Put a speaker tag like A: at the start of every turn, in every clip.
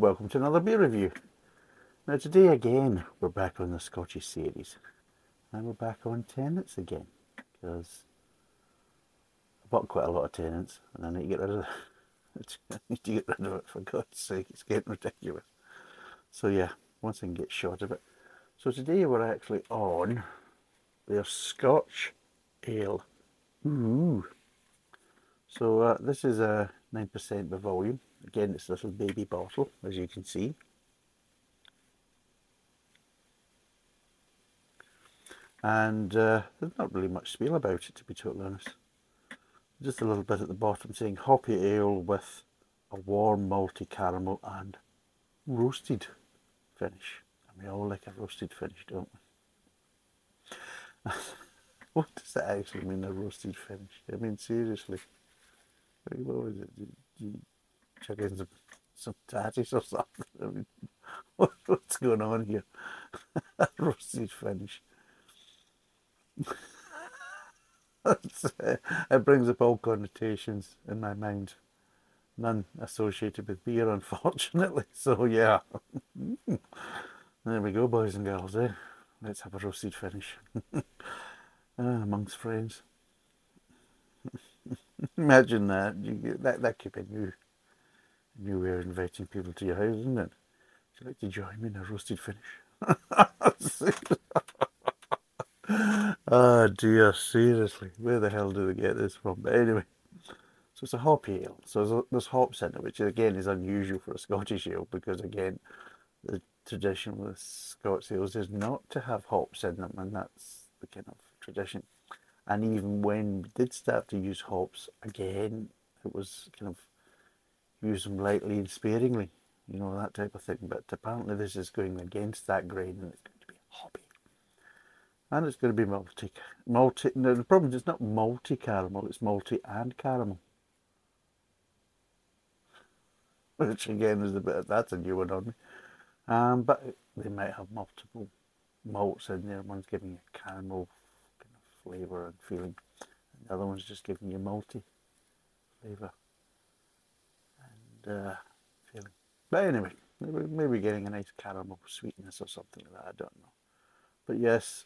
A: and welcome to another beer review. Now today again, we're back on the Scottish series, and we're back on Tennent's again, because I bought quite a lot of Tennent's and I need to get rid of it. I need to get rid of it, for God's sake, it's getting ridiculous. So yeah, once I can get short of it. So today we're actually on their Scotch Ale. Ooh. So uh, this is a 9% by volume. Again, it's a little baby bottle, as you can see. And uh, there's not really much spiel about it, to be totally honest. Just a little bit at the bottom saying hoppy ale with a warm malty caramel and roasted finish. And we all like a roasted finish, don't we? what does that actually mean, a roasted finish? I mean, seriously. What was it? you check in some, some tatties or something? I mean, what, what's going on here? roasted finish. it brings up all connotations in my mind. None associated with beer, unfortunately. So, yeah. there we go, boys and girls, eh? Let's have a roasted finish. uh, amongst friends. Imagine that. You, that. That could be new, new way of inviting people to your house, isn't it? Would you like to join me in a roasted finish? oh dear, seriously, where the hell do they get this from? But anyway, so it's a hoppy ale. So there's hops in it, which again is unusual for a Scottish ale because again, the tradition with Scotch ales is not to have hops in them, and that's the kind of tradition. And even when we did start to use hops again, it was kind of use them lightly and sparingly, you know, that type of thing. But apparently this is going against that grain and it's going to be a hobby. And it's going to be multi, multi, no, the problem is it's not multi caramel, it's multi and caramel. Which again is a bit, that's a new one on me. Um, but they might have multiple malts in there. One's giving you caramel flavour and feeling. And the other one's just giving you multi flavour uh, feeling. But anyway, maybe, maybe getting a nice caramel sweetness or something like that. I don't know. But yes,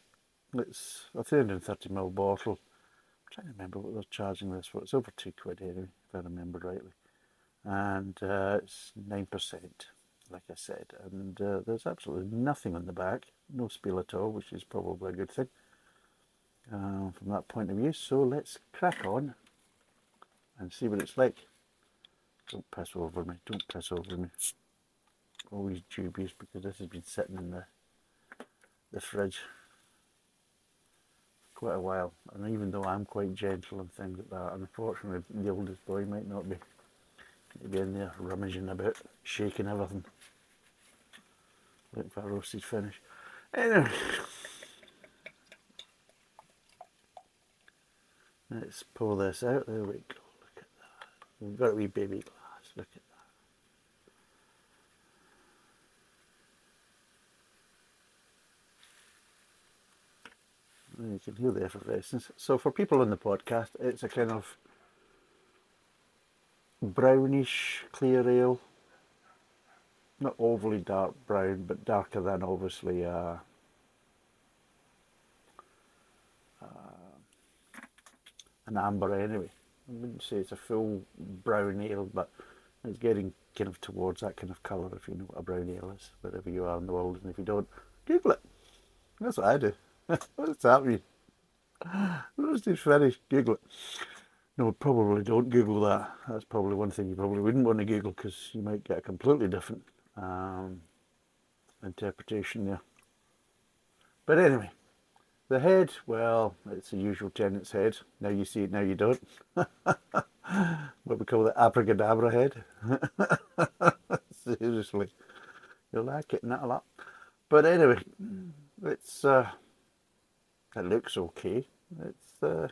A: it's a 330ml bottle. I'm trying to remember what they're charging this for. It's over two quid anyway, if I remember rightly. And uh, it's 9%, like I said. And uh, there's absolutely nothing on the back, no spill at all, which is probably a good thing uh, from that point of view. So let's crack on and see what it's like. Don't press over me, don't press over me. Always dubious because this has been sitting in the the fridge quite a while and even though I'm quite gentle and things like that unfortunately the oldest boy might not be He'd be in there rummaging about shaking everything Look for a roasted finish anyway Let's pull this out. There we go. We've got a wee baby glass. Look at that. You can hear the effervescence. So for people on the podcast, it's a kind of brownish clear ale. Not overly dark brown, but darker than obviously uh, an amber anyway. I wouldn't say it's a full brown ale, but it's getting kind of towards that kind of colour if you know what a brown ale is, wherever you are in the world. And if you don't, Google it. That's what I do. What's that mean? Roasted finish, Google it. No, probably don't Google that. That's probably one thing you probably wouldn't want to Google because you might get a completely different um, interpretation there. But anyway, the head, well, it's the usual Tennent's head. Now you see it, now you don't. what we call the abracadabra head. Seriously. You'll like it, not a lot. But anyway, it's, uh, it looks okay. It's, uh,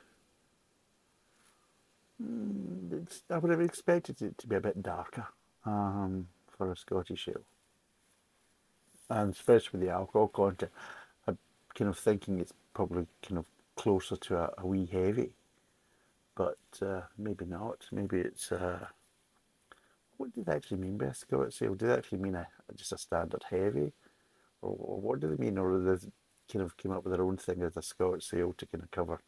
A: it's, I would have expected it to be a bit darker um, for a Scottish ale. And especially with the alcohol content, I'm kind of thinking it's probably kind of closer to a, a wee heavy, but uh, maybe not. Maybe it's uh, what do they actually mean by a Scotch ale? Do they actually mean a, just a standard heavy? Or, or what do they mean? Or they kind of came up with their own thing as a Scotch ale to kind of cover?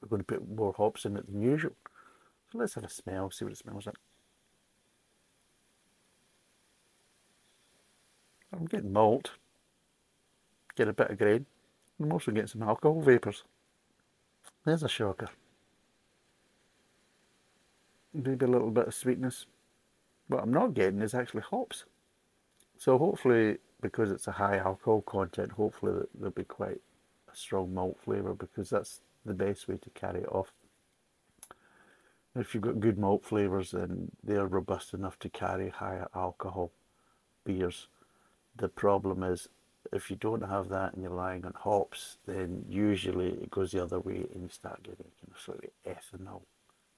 A: We're going to put more hops in it than usual. So let's have a smell, see what it smells like. I'm getting malt, get a bit of grain. I'm also getting some alcohol vapours. There's a shocker. Maybe a little bit of sweetness. What I'm not getting is actually hops. So hopefully, because it's a high alcohol content, hopefully there'll be quite a strong malt flavour because that's the best way to carry it off. If you've got good malt flavours, then they're robust enough to carry higher alcohol beers. The problem is if you don't have that and you're relying on hops, then usually it goes the other way and you start getting kind of slightly ethanol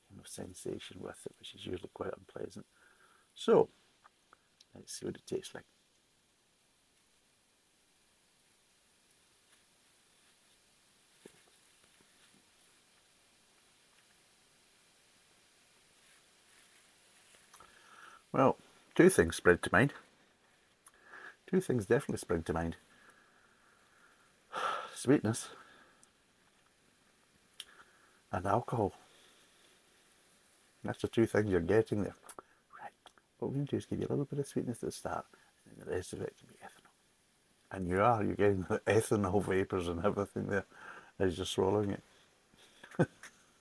A: kind of sensation with it, which is usually quite unpleasant. So, let's see what it tastes like. Well, two things spread to mind. Two things definitely spring to mind sweetness and alcohol. That's the two things you're getting there. Right. What we're going to do is give you a little bit of sweetness at the start, and then the rest of it can be ethanol. And you are, you're getting the ethanol vapours and everything there as you're swallowing it.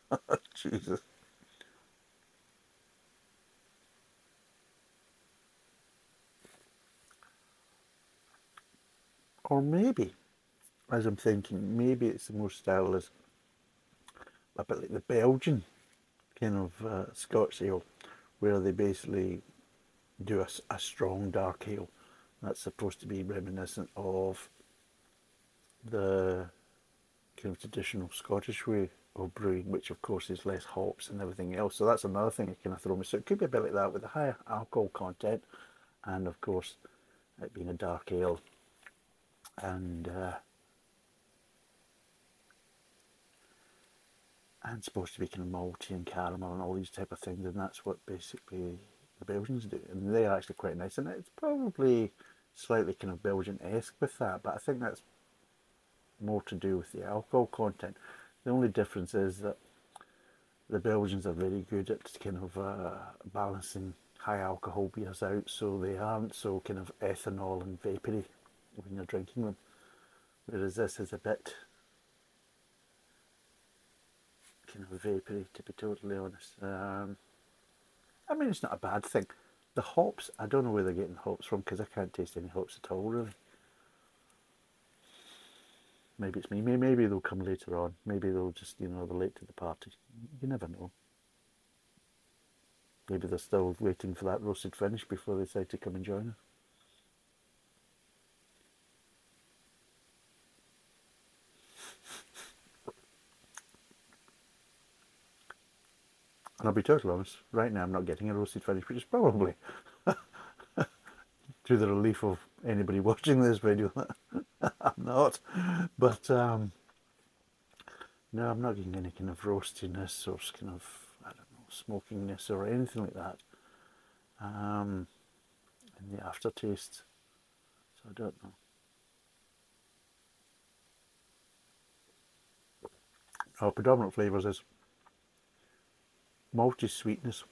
A: Jesus. Or maybe, as I'm thinking, maybe it's the more style as a bit like the Belgian kind of uh, Scotch ale, where they basically do a, a strong dark ale. That's supposed to be reminiscent of the kind of traditional Scottish way of brewing, which of course is less hops and everything else. So that's another thing you kind of throw me. So it could be a bit like that with a higher alcohol content, and of course it being a dark ale and uh, and supposed to be kind of malty and caramel and all these type of things, and that's what basically the Belgians do, and they're actually quite nice, and it's probably slightly kind of Belgian-esque with that, but I think that's more to do with the alcohol content. The only difference is that the Belgians are very good at kind of uh, balancing high alcohol beers out, so they aren't so kind of ethanol and vapory when you're drinking them. Whereas this is a bit kind of vapory, to be totally honest. Um, I mean, it's not a bad thing. The hops, I don't know where they're getting the hops from because I can't taste any hops at all, really. Maybe it's me. Maybe they'll come later on. Maybe they'll just, you know, they're late to the party. You never know. Maybe they're still waiting for that roasted finish before they decide to come and join us. And I'll be totally honest, right now I'm not getting a roasted finish, which is probably to the relief of anybody watching this video. I'm not. But um, no, I'm not getting any kind of roastiness or kind of, I don't know, smokiness or anything like that. Um, in the aftertaste. So I don't know. Our predominant flavours is malty sweetness.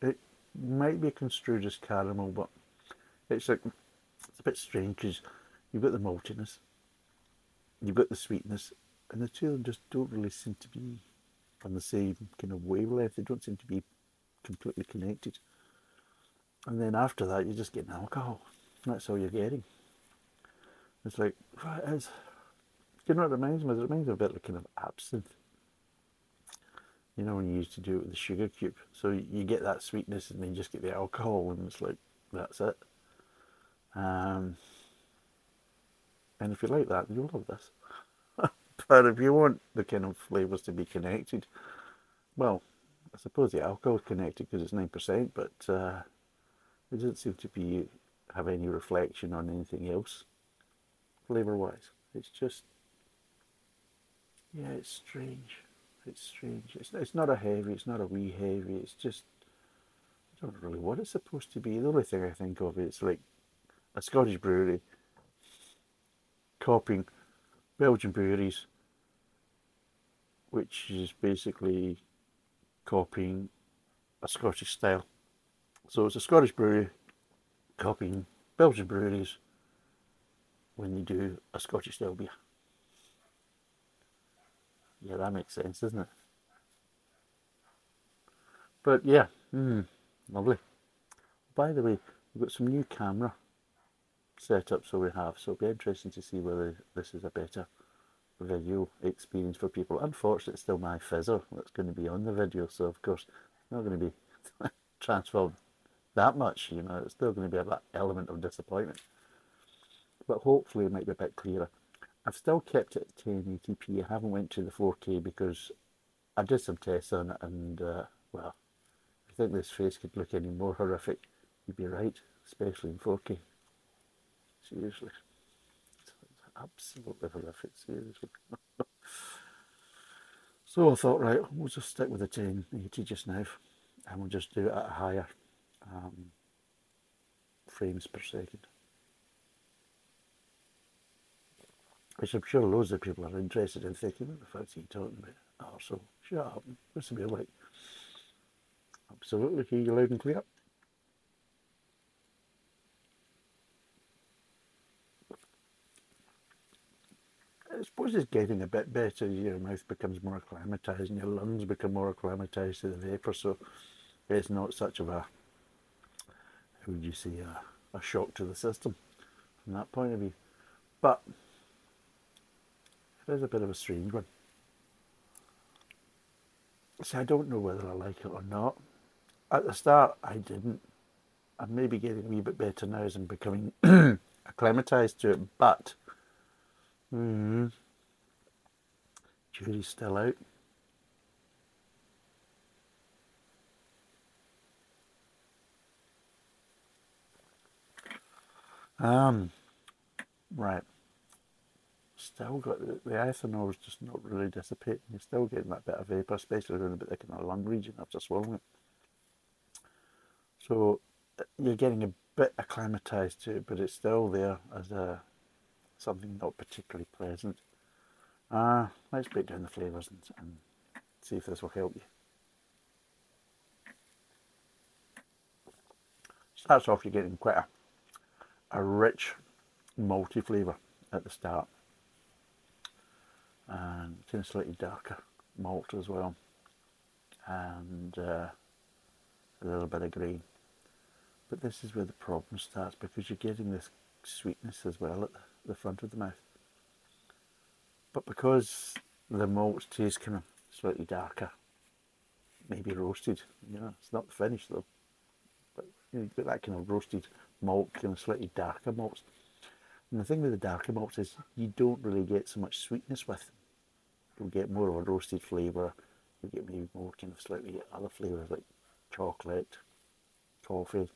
A: It might be construed as caramel, but it's like it's a bit strange because you've got the maltiness, you've got the sweetness, and the two of them just don't really seem to be on the same kind of wavelength. They don't seem to be completely connected. And then after that, you're just getting alcohol. That's all you're getting. It's like, it's, you know what it reminds me? It reminds me a bit like kind of absinthe you know when you used to do it with the sugar cube. So you get that sweetness and then you just get the alcohol and it's like that's it. Um, and if you like that you'll love this. But if you want the kind of flavors to be connected well I suppose the alcohol is connected because it's 9% but uh, it doesn't seem to be have any reflection on anything else flavor wise it's just yeah it's strange it's strange. It's, it's not a heavy, it's not a wee heavy, it's just, I don't know really what it's supposed to be. The only thing I think of is like a Scottish brewery copying Belgian breweries, which is basically copying a Scottish style. So it's a Scottish brewery copying Belgian breweries when they do a Scottish style beer. Yeah, that makes sense, doesn't it? But yeah, mm, lovely. By the way, we've got some new camera setup so we have, so it'll be interesting to see whether this is a better video experience for people. Unfortunately, it's still my fizzer that's going to be on the video, so of course not going to be transformed that much, you know, it's still going to be that element of disappointment. But hopefully it might be a bit clearer. I've still kept it at 1080p. I haven't went to the 4K because I did some tests on it and, uh, well, you think this face could look any more horrific, you'd be right, especially in 4K. Seriously. It's absolutely horrific, seriously. so I thought, right, we'll just stick with the 1080 just now and we'll just do it at a higher um, frames per second. Which I'm sure loads of people are interested in thinking, what the fuck's he talking about? Oh, so shut up. What's the be like? Absolutely, hear you loud and clear. I suppose it's getting a bit better your mouth becomes more acclimatized and your lungs become more acclimatized to the vapour, so it's not such of a would you say, a, a shock to the system from that point of view. But is a bit of a strange one. See, I don't know whether I like it or not. At the start, I didn't. I'm maybe getting a wee bit better now as I'm becoming acclimatized to it, but mm, jury's still out. Um, right. Still got the, the ethanol is just not really dissipating. You're still getting that bit of vapour, especially around like in the lung region after swallowing it. So you're getting a bit acclimatized to it, but it's still there as a something not particularly pleasant. Uh, let's break down the flavours and, and see if this will help you. Starts off, you're getting quite a a rich malty flavour at the start and kind of slightly darker malt as well and uh, a little bit of green. but this is where the problem starts because you're getting this sweetness as well at the front of the mouth but because the malt tastes kind of slightly darker maybe roasted you know it's not finished though but you know, you've got that kind of roasted malt, kind of slightly darker malts. And the thing with the darker malts is you don't really get so much sweetness with. You'll get more of a roasted flavour. You'll get maybe more kind of slightly other flavours like chocolate, coffee.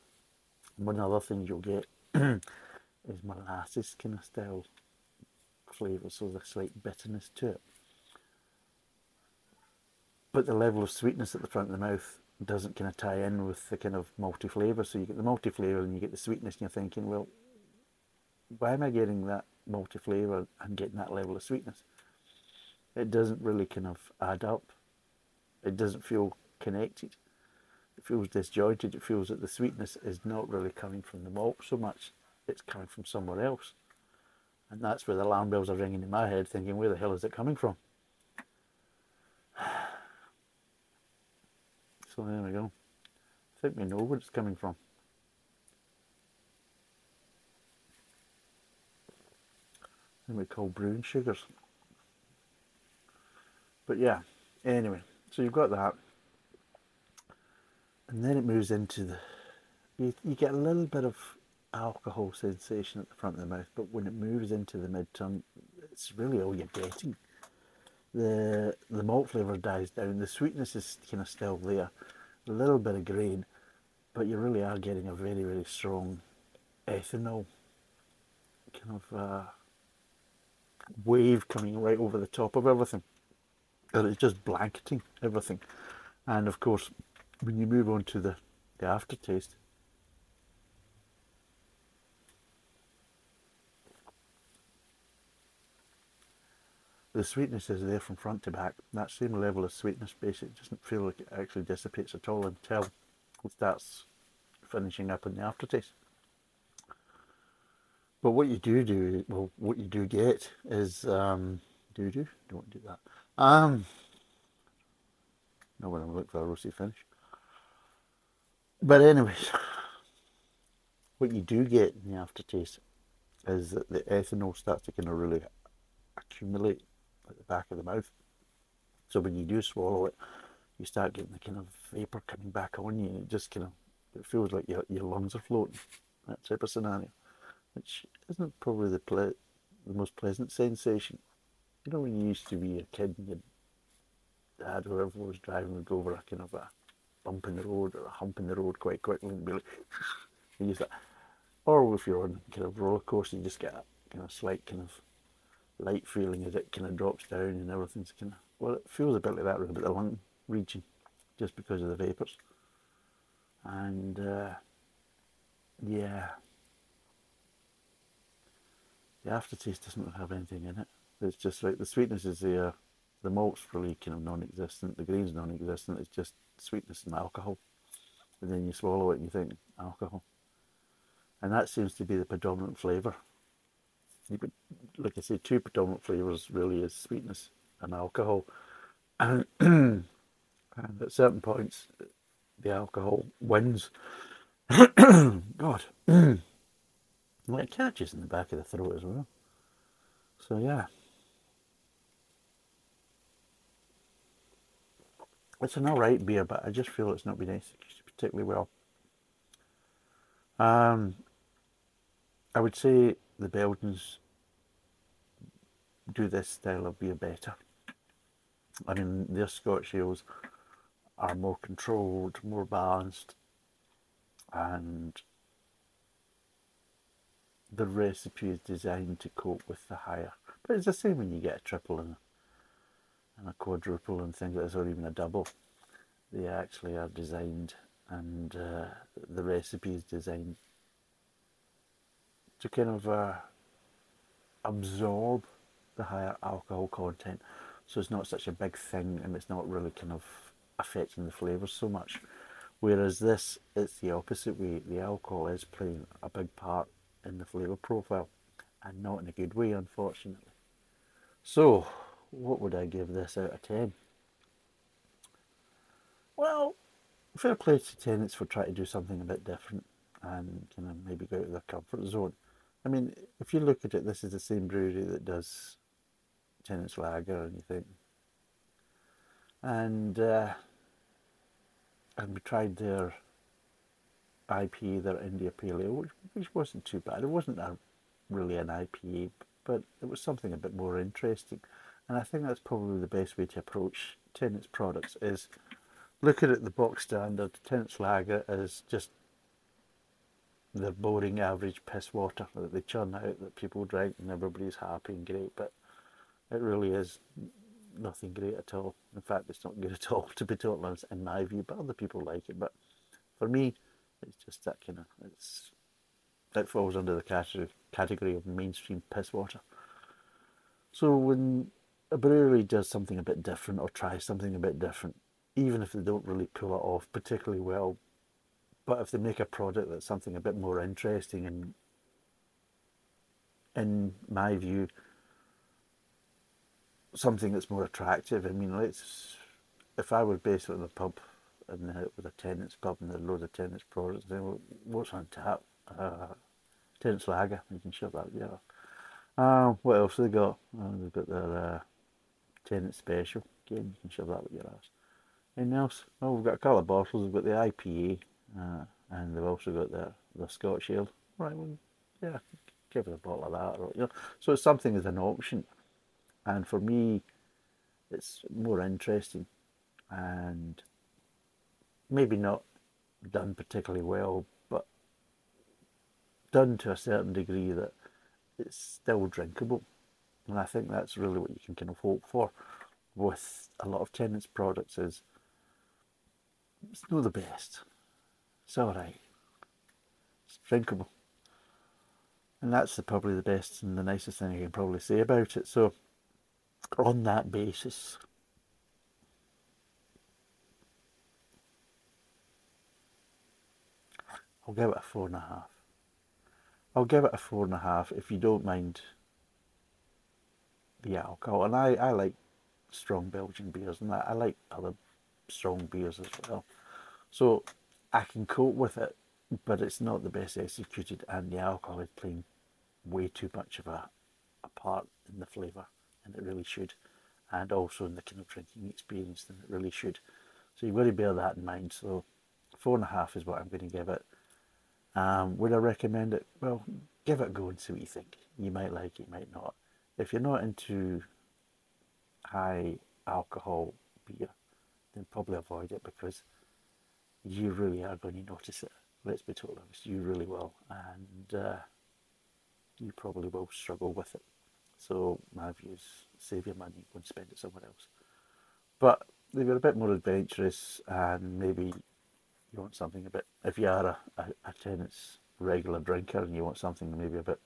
A: And one other thing you'll get is molasses kind of style flavour, so there's a slight bitterness to it. But the level of sweetness at the front of the mouth doesn't kind of tie in with the kind of multi flavour. So you get the multi flavour and you get the sweetness, and you're thinking, well, why am I getting that multi flavour and getting that level of sweetness? It doesn't really kind of add up. It doesn't feel connected. It feels disjointed. It feels that the sweetness is not really coming from the malt so much. It's coming from somewhere else. And that's where the alarm bells are ringing in my head, thinking, where the hell is it coming from? So there we go. I think we know where it's coming from. We call brown sugars. But yeah, anyway, so you've got that. And then it moves into the, you, you get a little bit of alcohol sensation at the front of the mouth, but when it moves into the mid-tongue, it's really all you're getting the the malt flavour dies down. The sweetness is kind of still there, a little bit of grain, but you really are getting a very very strong ethanol kind of uh, wave coming right over the top of everything. And it's just blanketing everything. And of course, when you move on to the the aftertaste. The sweetness is there from front to back. That same level of sweetness basically doesn't feel like it actually dissipates at all until it starts finishing up in the aftertaste. But what you do do, well, what you do get is, um, do do, don't do that. Um, no, when I'm looking for a roasty finish. But anyways, what you do get in the aftertaste is that the ethanol starts to kind of really accumulate at the back of the mouth. So when you do swallow it, you start getting the kind of vapor coming back on you. and It just kind of it feels like your your lungs are floating. That type of scenario, which isn't probably the ple- the most pleasant sensation. You know when you used to be a kid and your dad or whoever was driving would go over a kind of a bump in the road or a hump in the road quite quickly and be like, you use that. Or if you're on kind of roller coaster, you just get a kind of slight kind of light feeling as it kind of drops down and everything's kind of well, it feels a bit like that with the lung region, just because of the vapors. And uh, yeah, the aftertaste doesn't have anything in it. It's just like the sweetness is there. Uh, the malt's really kind of non-existent. The grain's non-existent. It's just sweetness and alcohol. And then you swallow it and you think alcohol. And that seems to be the predominant flavour like I say, two predominant flavors really is sweetness and alcohol. And, and at certain points, the alcohol wins. God, like it catches in the back of the throat as well. So yeah, it's an alright beer, but I just feel it's not been executed particularly well. Um, I would say the Belgians do this style of beer better. I mean, their Scotch ales are more controlled, more balanced, and the recipe is designed to cope with the higher. But it's the same when you get a triple and, and a quadruple and things like this, or even a double. They actually are designed, and uh, the recipe is designed to kind of uh, absorb the higher alcohol content, so it's not such a big thing, and it's not really kind of affecting the flavours so much. Whereas this, it's the opposite way. The alcohol is playing a big part in the flavour profile, and not in a good way, unfortunately. So, what would I give this out of 10? Well, fair play to Tennent's for trying to do something a bit different and kind of maybe go out of their comfort zone. I mean, if you look at it, this is the same brewery that does Tennent's Lager and you think, and uh, and we tried their IPA, their India Pale Ale, which, which wasn't too bad. It wasn't a, really an IPA, but it was something a bit more interesting. And I think that's probably the best way to approach Tennent's products is look at the box standard. Tennent's Lager is just the boring average piss water that they churn out that people drink and everybody's happy and great, but it really is nothing great at all. In fact, it's not good at all, to be totally honest, in my view, but other people like it. But for me, it's just that kind of, it's, that falls under the category, category of mainstream piss water. So when a brewery does something a bit different or tries something a bit different, even if they don't really pull it off particularly well, but if they make a product that's something a bit more interesting and, in my view, something that's more attractive. I mean, let's if I was based in a pub and uh, with a Tennent's pub and there loads of Tennent's products, then what's on tap? Uh, Tennent's lager. You can shove that. Yeah. Uh, what else have they got? Uh, they've got their uh, Tennent special. Again, you can shove that with your ass. Anything else? Oh, we've got a couple of bottles. We've got the IPA. Uh, and they've also got the the Scotch Ale. Right, well, yeah, give it a bottle of that. Or, you know, so it's something as an option, and for me, it's more interesting, and maybe not done particularly well, but done to a certain degree that it's still drinkable, and I think that's really what you can kind of hope for with a lot of Tennent's products is it's not the best It's all right. It's drinkable. And that's the, probably the best and the nicest thing I can probably say about it. So, on that basis, I'll give it a four and a half. I'll give it a four and a half if you don't mind the alcohol. And I, I like strong Belgian beers and I, I like other strong beers as well. So I can cope with it, but it's not the best executed and the alcohol is playing way too much of a, a part in the flavour and it really should. And also in the kind of drinking experience than it really should. So you've got to bear that in mind. So four and a half is what I'm going to give it. Um, would I recommend it? Well, give it a go and see what you think. You might like it, you might not. If you're not into high alcohol beer, then probably avoid it because you really are going to notice it. Let's be totally honest, you really will, and uh, you probably will struggle with it. So my view is save your money, and spend it somewhere else. But if you're a bit more adventurous and maybe you want something a bit, if you are a, a, a Tennent's regular drinker and you want something maybe a bit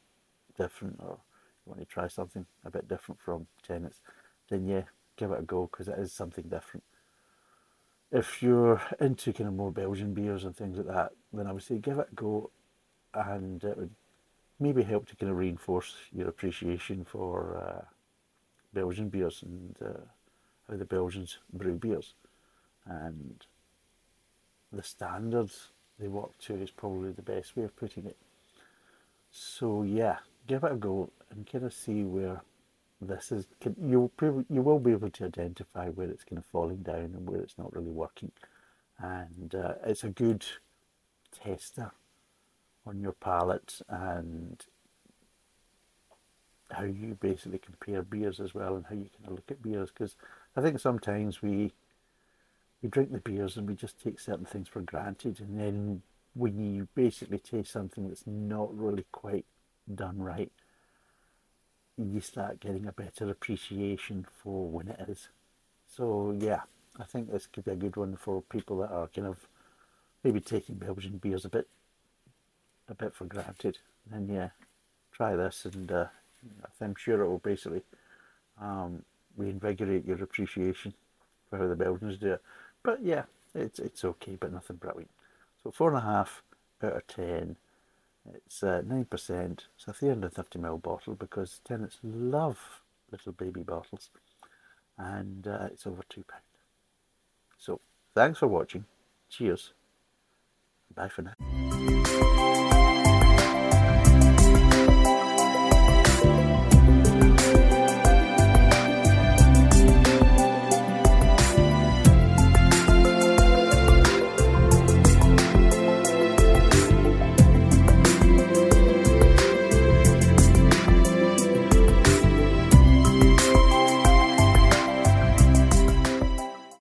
A: different or you want to try something a bit different from Tennent's, then yeah, give it a go because it is something different. If you're into kind of more Belgian beers and things like that, then I would say give it a go and it would maybe help to kind of reinforce your appreciation for uh, Belgian beers and uh, how the Belgians brew beers. And the standards they work to is probably the best way of putting it. So yeah, give it a go and kind of see where this is. You'll you will be able to identify where it's kind of falling down and where it's not really working, and uh, it's a good tester on your palate and how you basically compare beers as well and how you kind of look at beers because I think sometimes we we drink the beers and we just take certain things for granted and then when you basically taste something that's not really quite done right you start getting a better appreciation for when it is. So yeah I think this could be a good one for people that are kind of maybe taking Belgian beers a bit a bit for granted. Then yeah try this and uh, I'm sure it will basically um, reinvigorate your appreciation for how the Belgians do it but yeah, it's it's okay, but nothing brilliant. So four and a half out of ten. It's uh, nine percent. It's a 350 ml bottle because Tennent's love little baby bottles, and uh, it's over two pound. So thanks for watching. Cheers. Bye for now.